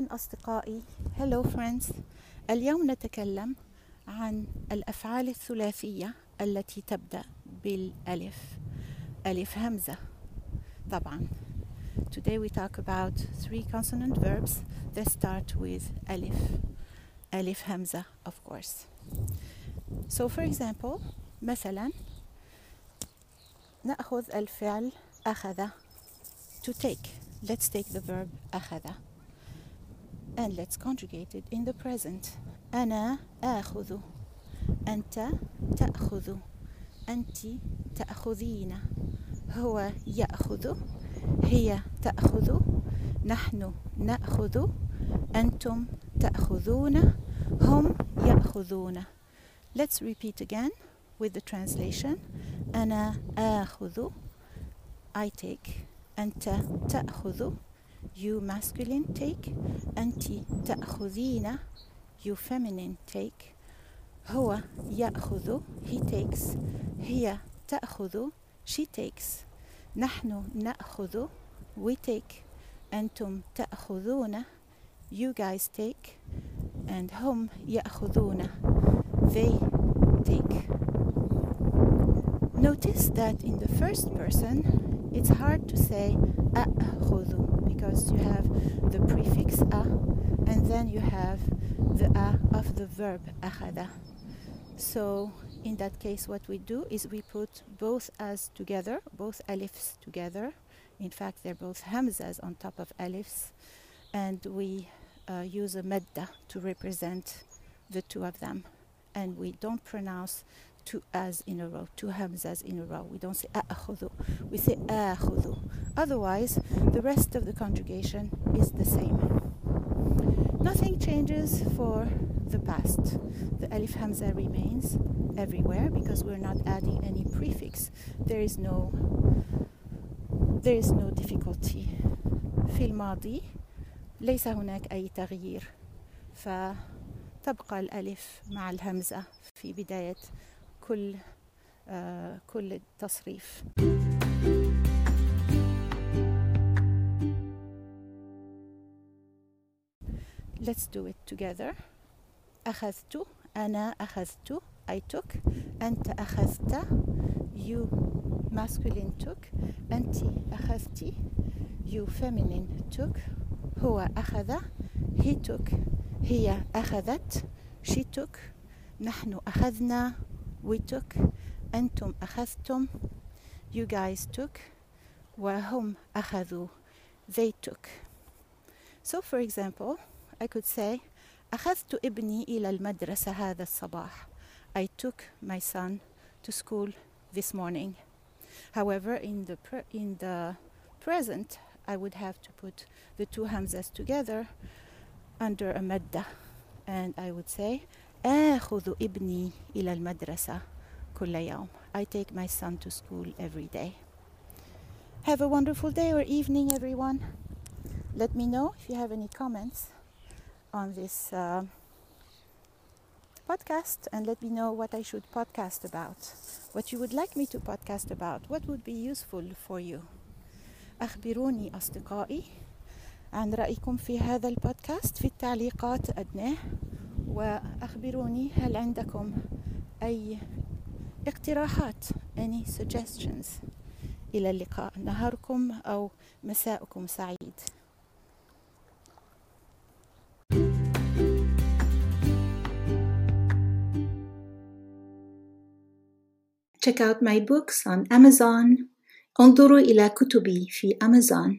أهلا أصدقائي Hello friends اليوم نتكلم عن الأفعال الثلاثية التي تبدأ بالألف ألف همزة طبعا Today we talk about three consonant verbs that start with ألف ألف همزة of course So for example مثلا نأخذ الفعل أخذ to take let's take the verb أخذ and let's conjugate it in the present أنا آخذ أنت تأخذ أنت تأخذين هو يأخذ هي تأخذ نحن نأخذ أنتم تأخذون هم يأخذون Let's repeat again with the translation أنا آخذ I take أنت تأخذ you masculine take أنت تأخذين you feminine take هو يأخذ he takes هي تأخذ she takes نحن نأخذ we take أنتم تأخذون you guys take and هم يأخذون they take Notice that in the first person it's hard to say أأخذ because you have the prefix a and then you have the a of the verb أخذ. So in that case what we do is we put both as together, both alifs together. In fact they're both hamzas on top of alifs and we uh, use a madda to represent the two of them and we don't pronounce two as in a row, two hamzas in a row. We don't say أأخذ, we say آخذ. Otherwise, the rest of the conjugation is the same. Nothing changes for the past. The alif hamza remains everywhere because we're not adding any prefix. There is no there is no difficulty. في الماضي ليس هناك أي تغيير فتبقى الألف مع الهمزة في بداية كل آه كل تصريف Let's do it together أخذت أنا أخذت I took أنت أخذت you masculine took أنت أخذتي you feminine took هو أخذ he took هي أخذت she took نحن أخذنا we took أنتم أخذتم you guys took وهم أخذوا they took so for example I could say أخذت ابني إلى المدرسة هذا الصباح I took my son to school this morning however in the pre- in the present I would have to put the two hamzas together under a madda and I would say آخذ ابني إلى المدرسة كل يوم I take my son to school every day Have a wonderful day or evening everyone Let me know if you have any comments on this uh, podcast and let me know what I should podcast about what you would like me to podcast about what would be useful for you أخبروني أصدقائي عن رأيكم في هذا البودكاست في التعليقات أدناه وأخبروني هل عندكم أي اقتراحات any suggestions إلى اللقاء نهاركم أو مساءكم سعيد Check out my books on Amazon. انظروا إلى كتبي في Amazon.